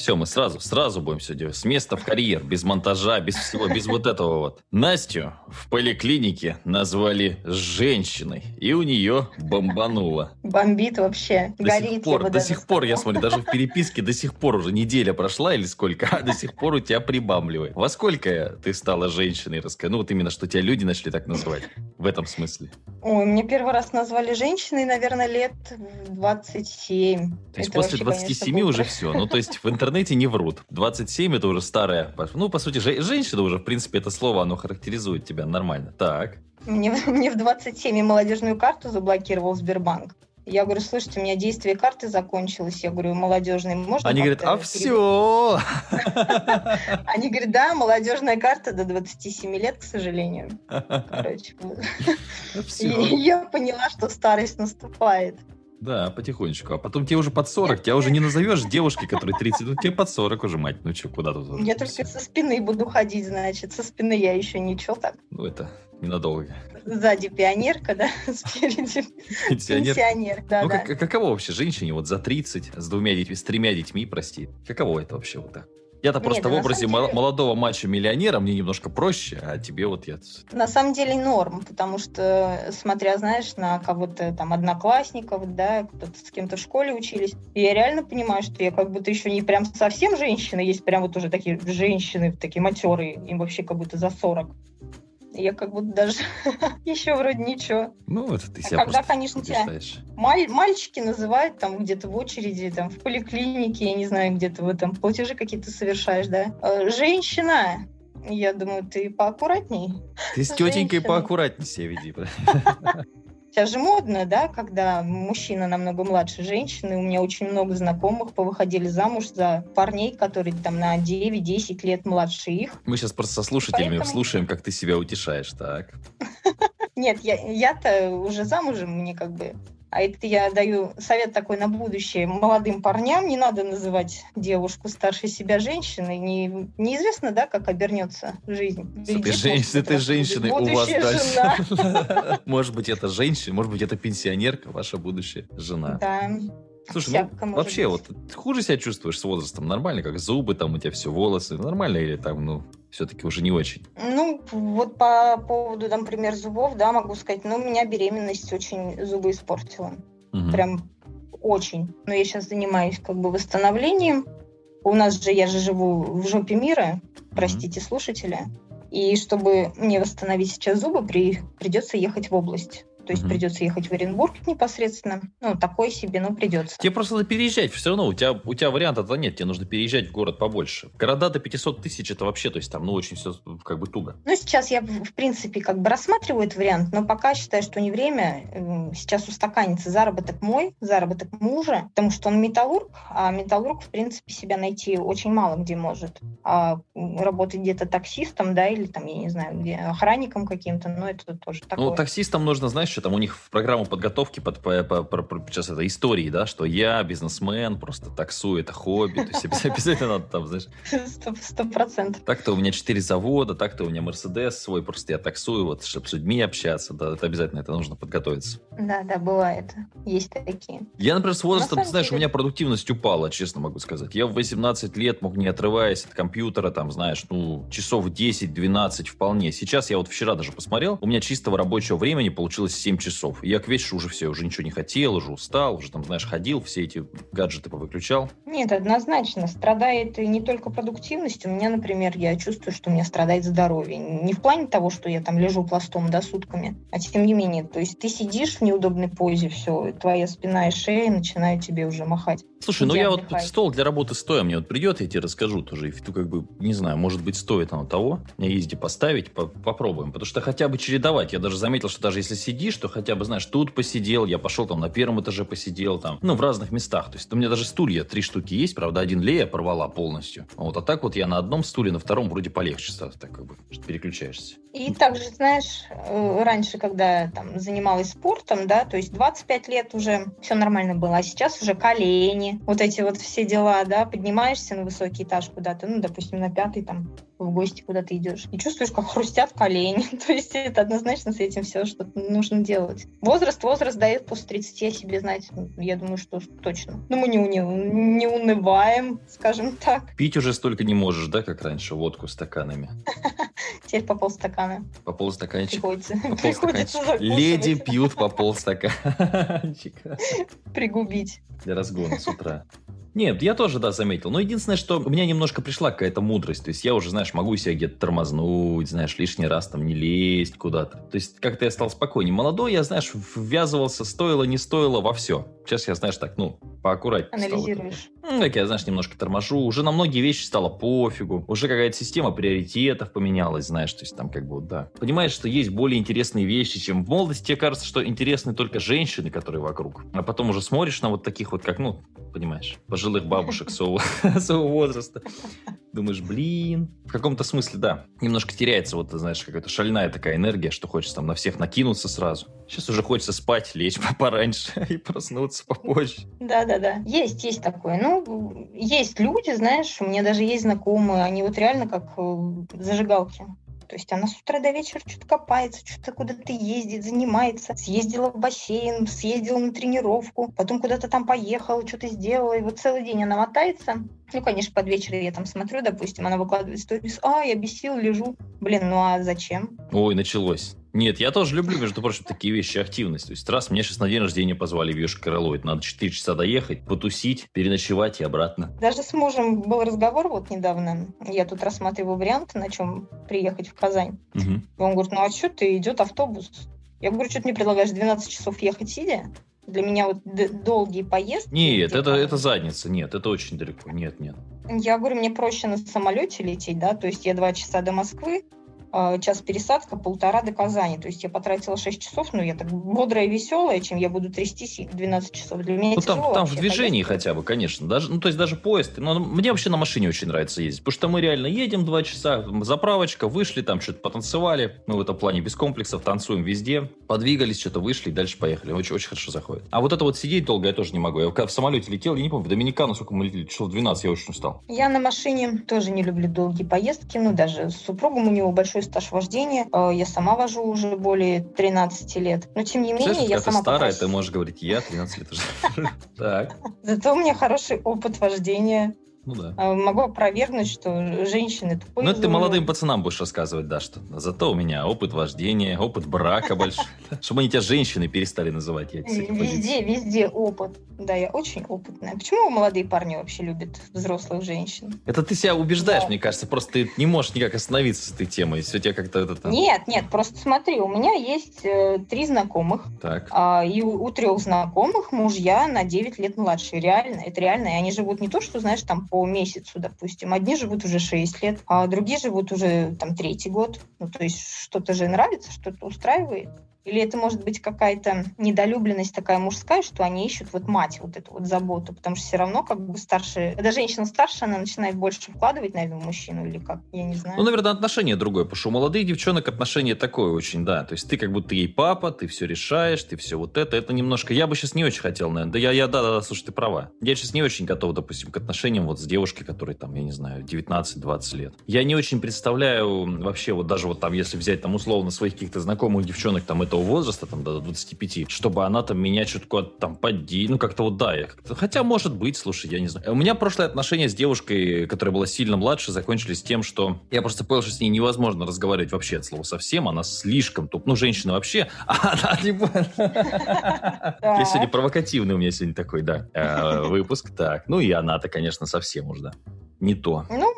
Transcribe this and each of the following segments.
Все, мы сразу, сразу будем все делать. С места в карьер, без монтажа, без всего, без вот этого вот. Настю в поликлинике назвали женщиной, и у нее бомбануло. Бомбит вообще, До горит. сих пор, до сих пор, я смотрю, даже в переписке до сих пор уже неделя прошла или сколько, а до сих пор у тебя прибамливает. Во сколько ты стала женщиной, расскажи? Ну вот именно, что тебя люди начали так называть. В этом смысле. Ой, мне первый раз назвали женщиной, наверное, лет в 27. То есть Это после вообще, конечно, 27 был уже все. Ну, то есть в интернете не врут. 27 это уже старая. Ну, по сути, же- женщина уже, в принципе, это слово, оно характеризует тебя нормально. Так. Мне, мне в 27 и молодежную карту заблокировал Сбербанк. Я говорю, слушайте, у меня действие карты закончилось. Я говорю, молодежной можно Они говорят, а все. Они говорят, да, молодежная карта до 27 лет, к сожалению. Короче, я поняла, что старость наступает. Да, потихонечку. А потом тебе уже под 40, тебя уже не назовешь девушкой, которой 30, ну тебе под 40 уже, мать. Ну что, куда тут? Я только со спины буду ходить, значит. Со спины я еще ничего так. Ну это ненадолго. Сзади пионерка, да, спереди Пенсионер. пенсионер. Да, Ну, да. как- каково вообще женщине вот за 30 с двумя детьми, с тремя детьми, прости? Каково это вообще вот так? Я-то просто в образе деле- молодого мачо-миллионера, мне немножко проще, а тебе вот я... На самом деле норм, потому что, смотря, знаешь, на кого-то там одноклассников, да, кто-то с кем-то в школе учились, я реально понимаю, что я как будто еще не прям совсем женщина, есть прям вот уже такие женщины, такие матерые, им вообще как будто за 40. Я как будто даже еще вроде ничего. Ну, это ты А себя когда, просто конечно, тебя. Маль- мальчики называют там где-то в очереди, там в поликлинике, я не знаю, где-то в этом платежи какие-то совершаешь, да. Э, Женщина, я думаю, ты поаккуратней. Ты с тетенькой поаккуратнее себя веди. Сейчас же модно, да, когда мужчина намного младше женщины. У меня очень много знакомых повыходили замуж за парней, которые там на 9-10 лет младше их. Мы сейчас просто со слушателями Поэтому- слушаем, как ты себя утешаешь, так? Нет, я, я-то уже замужем, мне как бы... А это я даю совет такой на будущее. Молодым парням не надо называть девушку старше себя женщиной. Не, неизвестно, да, как обернется жизнь. Этой, жен- как раз женщиной у вас дальше. Может быть, это женщина, может быть, это пенсионерка, ваша будущая жена. Да. Слушай, ну вообще, быть. вот ты хуже себя чувствуешь с возрастом? Нормально, как зубы, там у тебя все волосы, нормально или там, ну, все-таки уже не очень? Ну, вот по поводу, например, зубов, да, могу сказать, ну, у меня беременность очень зубы испортила. Мгм. Прям очень. Но я сейчас занимаюсь как бы восстановлением. У нас же, я же живу в жопе мира, простите, слушатели. И чтобы мне восстановить сейчас зубы, при, придется ехать в область. То есть Мгм. придется ехать в Оренбург непосредственно. Ну, такой себе, но придется. Тебе просто надо переезжать, все равно у тебя, у тебя варианта-то нет, тебе нужно переезжать в город побольше. Города до 500 тысяч это вообще, то есть там, ну, очень все как бы туго. Ну, сейчас я, в принципе, как бы рассматриваю этот вариант, но пока считаю, что не время. М, Сейчас устаканится заработок мой, заработок мужа, потому что он металлург, а металлург, в принципе, себя найти очень мало где может. А работать где-то таксистом, да, или там, я не знаю, где охранником каким-то, ну, это тоже такое. Ну, таксистам нужно, знаешь, что там у них в программу подготовки под, по, по- по- сейчас это истории, да, что я бизнесмен, просто таксую, это хобби, то есть обяз- обязательно надо там, знаешь, Сто процентов. так-то у меня 4 завода, так-то у меня Мерседес свой, просто я таксую, вот, чтобы с людьми общаться, да, это обязательно, это нужно подготовиться. Да, да, бывает. Есть такие. Я, например, с возрастом, ты знаешь, у меня продуктивность упала, честно могу сказать. Я в 18 лет мог, не отрываясь от компьютера, там, знаешь, ну, часов 10-12 вполне. Сейчас я вот вчера даже посмотрел, у меня чистого рабочего времени получилось 7 часов. Я к вечеру уже все, уже ничего не хотел, уже устал, уже там, знаешь, ходил, все эти гаджеты повыключал. Нет, однозначно. Страдает не только продуктивность. У меня, например, я чувствую, что у меня страдает здоровье. Не в плане того, что я там лежу пластом, да, сутками, а тем не менее. То есть ты сидишь в неудобной позе, все, твоя спина и шея начинают тебе уже махать. Слушай, ну я вот отдыхай. стол для работы стоя мне вот придет, я тебе расскажу тоже. И ну, как бы, не знаю, может быть, стоит оно того. Мне езди поставить, по- попробуем. Потому что хотя бы чередовать. Я даже заметил, что даже если сидишь, то хотя бы, знаешь, тут посидел, я пошел там на первом этаже посидел, там, ну, в разных местах. То есть у меня даже стулья, три штуки есть, правда, один Лея порвала полностью. Вот, а так вот я на одном стуле, на втором вроде полегче стало, так как бы, что переключаешься. И также, знаешь, э, раньше, когда там занималась спортом, да, то есть 25 лет уже все нормально было, а сейчас уже колени, вот эти вот все дела, да, поднимаешься на высокий этаж куда-то, ну, допустим, на пятый там, в гости куда-то идешь, и чувствуешь, как хрустят колени. То есть это однозначно с этим все, что нужно делать. Возраст, возраст дает после 30 о себе знать. Я думаю, что точно. Но мы не, не, не унываем, скажем так. Пить уже столько не можешь, да, как раньше, водку стаканами? Теперь по полстакана. По полстаканчика. Приходится. По полстаканчика. Леди пьют по полстаканчика. Пригубить. Для разгона с утра. Нет, я тоже, да, заметил. Но единственное, что у меня немножко пришла какая-то мудрость. То есть я уже, знаешь, могу себя где-то тормознуть, знаешь, лишний раз там не лезть куда-то. То есть как-то я стал спокойнее. Молодой я, знаешь, ввязывался, стоило, не стоило во все. Сейчас я, знаешь, так, ну, поаккуратнее Анализируешь. Стал. Ну, как я, знаешь, немножко торможу. Уже на многие вещи стало пофигу. Уже какая-то система приоритетов поменялась, знаешь. То есть там как бы, вот, да. Понимаешь, что есть более интересные вещи, чем в молодости. Тебе кажется, что интересны только женщины, которые вокруг. А потом уже смотришь на вот таких вот, как, ну, понимаешь, пожилых бабушек своего возраста. Думаешь, блин. В каком-то смысле, да. Немножко теряется, вот, знаешь, какая-то шальная такая энергия, что хочется там на всех накинуться сразу. Сейчас уже хочется спать, лечь пораньше и проснуться попозже. Да-да-да. Есть, есть такое. Ну, есть люди, знаешь, у меня даже есть знакомые, они вот реально как э, зажигалки. То есть она с утра до вечера что-то копается, что-то куда-то ездит, занимается. Съездила в бассейн, съездила на тренировку, потом куда-то там поехала, что-то сделала. И вот целый день она мотается. Ну, конечно, под вечер я там смотрю, допустим, она выкладывает сторис. А, я без сил лежу. Блин, ну а зачем? Ой, началось. Нет, я тоже люблю, между прочим, такие вещи, активность. То есть раз мне сейчас на день рождения позвали в Йошкар-Олой, надо 4 часа доехать, потусить, переночевать и обратно. Даже с мужем был разговор вот недавно. Я тут рассматриваю варианты, на чем приехать в Казань. Угу. Он говорит, ну а что ты, идет автобус. Я говорю, что ты мне предлагаешь 12 часов ехать сидя? Для меня вот долгие поездки. Нет, это, это задница, нет, это очень далеко, нет, нет. Я говорю, мне проще на самолете лететь, да, то есть я два часа до Москвы, час пересадка, полтора до Казани. То есть я потратила 6 часов, ну, я так бодрая и веселая, чем я буду трястись 12 часов. Для меня ну, там, там в движении поездка. хотя бы, конечно. Даже, ну, то есть даже поезд. Но мне вообще на машине очень нравится ездить, потому что мы реально едем 2 часа, заправочка, вышли, там что-то потанцевали. Мы в этом плане без комплексов танцуем везде. Подвигались, что-то вышли и дальше поехали. Очень, очень хорошо заходит. А вот это вот сидеть долго я тоже не могу. Я в самолете летел, я не помню, в Доминикану сколько мы летели, часов 12, я очень устал. Я на машине тоже не люблю долгие поездки. Ну, даже с супругом у него большой стаж вождения Э, я сама вожу уже более 13 лет. Но тем не менее, я сама... ты старая, ты можешь говорить, я 13 лет уже. Так. Зато у меня хороший опыт вождения. Ну да. А, могу опровергнуть, что женщины тупые. Ну, это ты молодым пацанам будешь рассказывать, да, что зато у меня опыт вождения, опыт брака большой. Чтобы они тебя женщины перестали называть. Везде, везде опыт. Да, я очень опытная. Почему молодые парни вообще любят взрослых женщин? Это ты себя убеждаешь, мне кажется. Просто ты не можешь никак остановиться с этой темой. Все тебя как-то... Это, Нет, нет, просто смотри, у меня есть э, три знакомых. Так. А, и у, у трех знакомых мужья на 9 лет младше. Реально, это реально. И они живут не то, что, знаешь, там по месяцу, допустим. Одни живут уже 6 лет, а другие живут уже там третий год. Ну, то есть что-то же нравится, что-то устраивает. Или это может быть какая-то недолюбленность такая мужская, что они ищут вот мать, вот эту вот заботу, потому что все равно как бы старше, когда женщина старше, она начинает больше вкладывать, наверное, в мужчину или как, я не знаю. Ну, наверное, отношение другое, потому что у молодых девчонок отношение такое очень, да, то есть ты как будто ей папа, ты все решаешь, ты все вот это, это немножко, я бы сейчас не очень хотел, наверное, да я, я да, да, да, слушай, ты права. Я сейчас не очень готов, допустим, к отношениям вот с девушкой, которой там, я не знаю, 19-20 лет. Я не очень представляю вообще вот даже вот там, если взять там условно своих каких-то знакомых девчонок там этого возраста, там до 25, чтобы она там меня куда-то там подди, ну как-то вот да, я как-то, хотя может быть, слушай, я не знаю. У меня прошлые отношения с девушкой, которая была сильно младше, закончились тем, что я просто понял, что с ней невозможно разговаривать вообще от слова совсем, она слишком туп, ну женщина вообще, а она не Я сегодня провокативный у меня сегодня такой, да, э, выпуск, так, ну и она-то, конечно, совсем уж, да не то. Ну,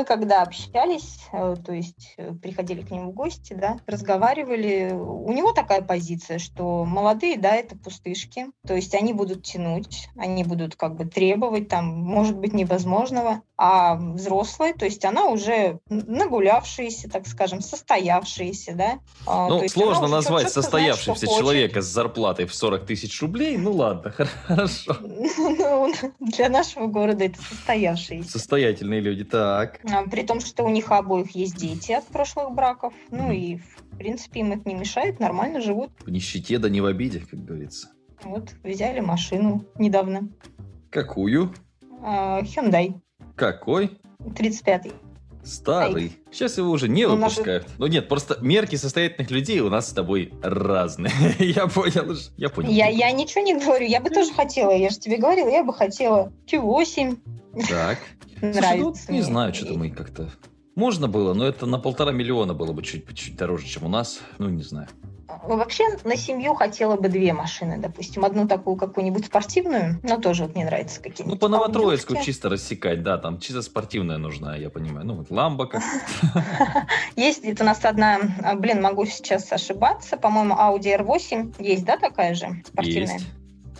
мы, когда общались, э, то есть э, приходили к нему в гости, да, разговаривали, у него такая позиция, что молодые, да, это пустышки, то есть они будут тянуть, они будут как бы требовать там, может быть, невозможного, а взрослые, то есть она уже нагулявшаяся, так скажем, состоявшаяся, да. А, ну, сложно назвать состоявшимся знает, человека с зарплатой в 40 тысяч рублей, ну ладно, хорошо. Ну, для нашего города это состоявшийся самостоятельные люди, так. А, при том, что у них обоих есть дети от прошлых браков, ну и, в принципе, им это не мешает, нормально живут. В нищете да не в обиде, как говорится. Вот, взяли машину недавно. Какую? А, Hyundai. Какой? 35-й. Старый. Сейчас его уже не Ну, выпускают. Ну нет, просто мерки состоятельных людей у нас с тобой разные. Я понял. Я понял. Я, я ничего не говорю, я бы тоже хотела, я же тебе говорила, я бы хотела Q8, Так. Слушай, ну, нравится не знаю, что-то мы как-то... Можно было, но это на полтора миллиона было бы чуть, чуть дороже, чем у нас. Ну, не знаю. Вообще на семью хотела бы две машины, допустим, одну такую какую-нибудь спортивную, но тоже вот мне нравится какие-нибудь. Ну, по Новотроицку чисто рассекать, да, там чисто спортивная нужна, я понимаю. Ну, вот ламба как Есть где-то у нас одна, а, блин, могу сейчас ошибаться, по-моему, Audi R8 есть, да, такая же спортивная? есть.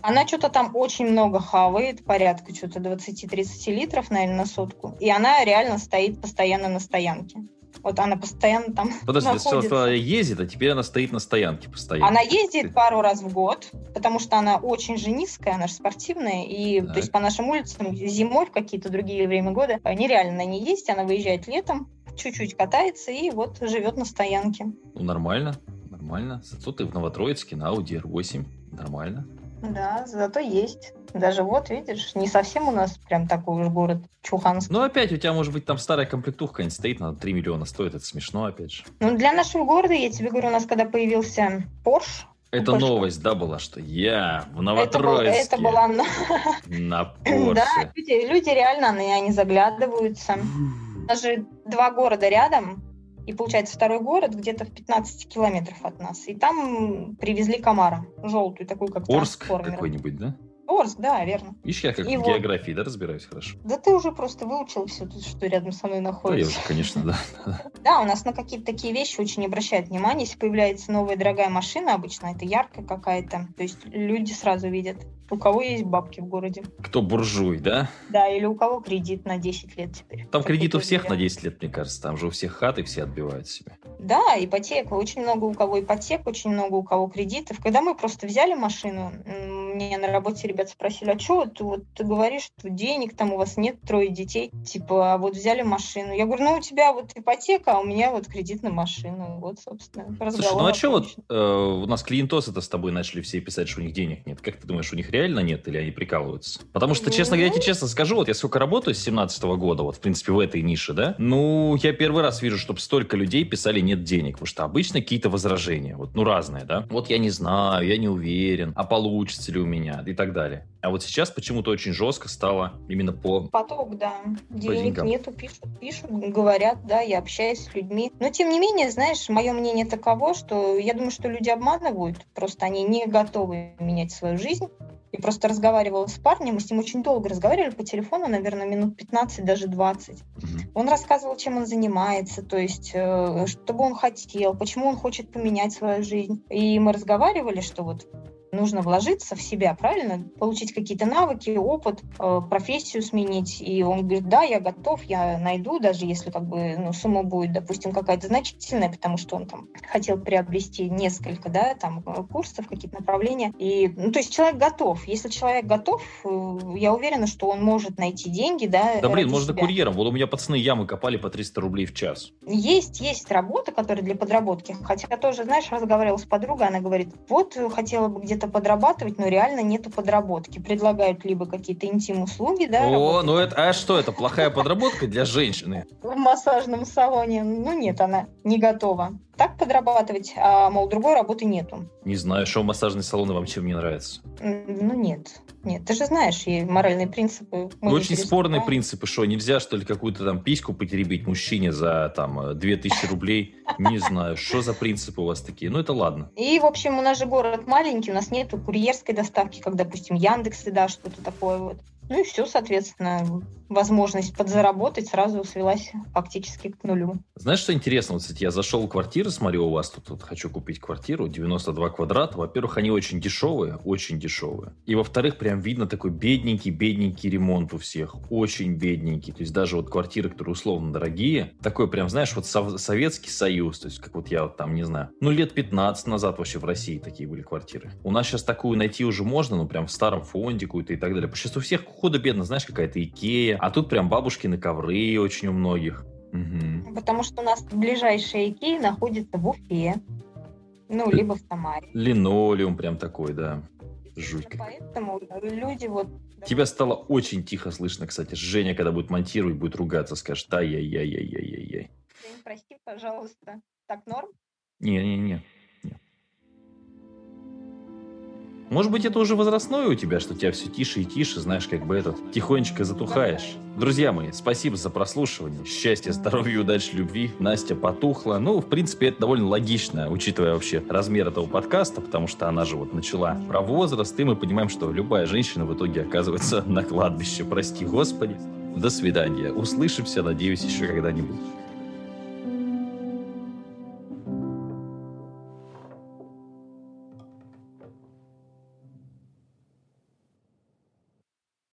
Она что-то там очень много хавает, порядка что-то 20-30 литров, наверное, на сотку. И она реально стоит постоянно на стоянке. Вот она постоянно там Подожди, ты сначала находится. сказала, ездит, а теперь она стоит на стоянке постоянно. Она ездит пару раз в год, потому что она очень же низкая, она же спортивная, и Так. то есть по нашим улицам зимой в какие-то другие время года нереально на ней ездить, она выезжает летом, чуть-чуть катается и вот живет на стоянке. Ну, нормально, нормально. Зато ты в Новотроицке на Audi R8. Нормально. Да, зато есть. Даже вот, видишь, не совсем у нас прям такой уж город Чуханск. Ну, опять у тебя, может быть, там старая комплектухка не стоит, на 3 миллиона стоит. Это смешно, опять же. Ну, для нашего города, я тебе говорю, у нас когда появился Porsche, Это Больше. новость, да, была, что я в это, был- Новотроицке это была... на Да, Порше. люди, люди реально, они, они заглядываются. У нас же два города рядом, и получается второй город где-то в 15 километров от нас. И там привезли комара, желтую, такую как Орск какой-нибудь, да? Орск, да, верно. Видишь, я как И в вот. географии, да, разбираюсь хорошо. Да ты уже просто выучил все что рядом со мной Да, я находится. уже, конечно, да. Да, у нас на какие-то такие вещи очень обращают внимание. Если появляется новая дорогая машина, обычно это яркая какая-то. То есть люди сразу видят, у кого есть бабки в городе. Кто буржуй, да? Да, или у кого кредит на 10 лет теперь. Там кредит у всех на варианты. 10 лет, мне кажется. Там же у всех хаты все отбивают себе. Да, ипотека. Очень много у кого ипотек, очень много у кого кредитов. Когда мы просто взяли машину, мне на работе ребята спросили, а что ты, вот, ты говоришь, что денег там у вас нет, трое детей, типа, а вот взяли машину. Я говорю, ну у тебя вот ипотека, а у меня вот кредит на машину. Вот, собственно, разговор. Слушай, ну а что вот э, у нас клиентосы-то с тобой начали все писать, что у них денег нет? Как ты думаешь, у них реально нет или они прикалываются? Потому что, честно говоря, я тебе честно скажу, вот я сколько работаю с 17 года, вот в принципе в этой нише, да? Ну, я первый раз вижу, чтобы столько людей писали нет денег, потому что обычно какие-то возражения, вот, ну, разные, да? Вот я не знаю, я не уверен, а получится ли у меня и так далее. А вот сейчас почему-то очень жестко стало именно по Поток, да. Денег нету, пишут, пишут, говорят, да, я общаюсь с людьми. Но тем не менее, знаешь, мое мнение таково, что я думаю, что люди обманывают, просто они не готовы менять свою жизнь. Я просто разговаривала с парнем, мы с ним очень долго разговаривали по телефону, наверное, минут 15, даже 20. Мгм. Он рассказывал, чем он занимается, то есть, э, что бы он хотел, почему он хочет поменять свою жизнь. И мы разговаривали, что вот нужно вложиться в себя, правильно? Получить какие-то навыки, опыт, э, профессию сменить. И он говорит, да, я готов, я найду, даже если как бы ну, сумма будет, допустим, какая-то значительная, потому что он там хотел приобрести несколько, да, там э, курсов, какие-то направления. И, ну, то есть человек готов. Если человек готов, э, я уверена, что он может найти деньги, да, Да блин, можно себя. курьером. Вот у меня пацаны ямы копали по 300 рублей в час. Есть, есть работа, которая для подработки. Хотя я тоже, знаешь, разговаривала с подругой, она говорит, вот хотела бы где-то подрабатывать, но реально нету подработки. Предлагают либо какие-то интим-услуги, да, О, работать ну это, а что это, плохая подработка для женщины? в массажном салоне. Ну нет, она не готова. Так подрабатывать, а, мол, другой работы нету. Не знаю, что массажные салоны вам чем не нравятся. Ну нет, нет, ты же знаешь, и моральные принципы. не Очень спорные принципы, что нельзя, что ли, какую-то там письку потеребить мужчине за там э, 2000 рублей. Не знаю, что за принципы у вас такие. Ну это ладно. И, в общем, у нас же город маленький, у нас нету курьерской доставки, как, допустим, Яндексы, да, что-то такое вот. Ну и все, соответственно, возможность подзаработать сразу свелась фактически к нулю. Знаешь, что интересно? Вот, кстати, я зашел в квартиру, смотрю, у вас тут, тут хочу купить квартиру, 92 квадрата. Во-первых, они очень дешевые, очень дешевые. И во-вторых, прям видно такой бедненький-бедненький ремонт у всех. Очень бедненький. То есть даже вот квартиры, которые условно дорогие, такой прям, знаешь, вот Сов- Советский Союз, то есть как вот я вот там, не знаю, ну лет 15 назад вообще в России такие были квартиры. У нас сейчас такую найти уже можно, ну прям в старом фонде какую-то и так далее. Сейчас у всех худо-бедно, знаешь, какая-то Икея, а тут прям бабушкины ковры очень у многих. Мгм. Потому что у нас ближайшая Икея находится в Уфе, ну, либо в Самаре. Линолеум прям такой, да. Жуть. Поэтому люди вот Тебя стало очень тихо слышно, кстати. Женя, когда будет монтировать, будет ругаться, скажет, ай-яй-яй-яй-яй-яй. Жень, прости, пожалуйста. Так норм? Не-не-не. Может быть, это уже возрастное у тебя, что тебя все тише и тише, знаешь, как бы этот, тихонечко затухаешь. Друзья мои, спасибо за прослушивание. Счастья, здоровья, удачи, любви. Настя потухла. Ну, в принципе, это довольно логично, учитывая вообще размер этого подкаста, потому что она же вот начала про возраст, и мы понимаем, что любая женщина в итоге оказывается на кладбище. Прости, Господи. До свидания. Услышимся, надеюсь, еще когда-нибудь.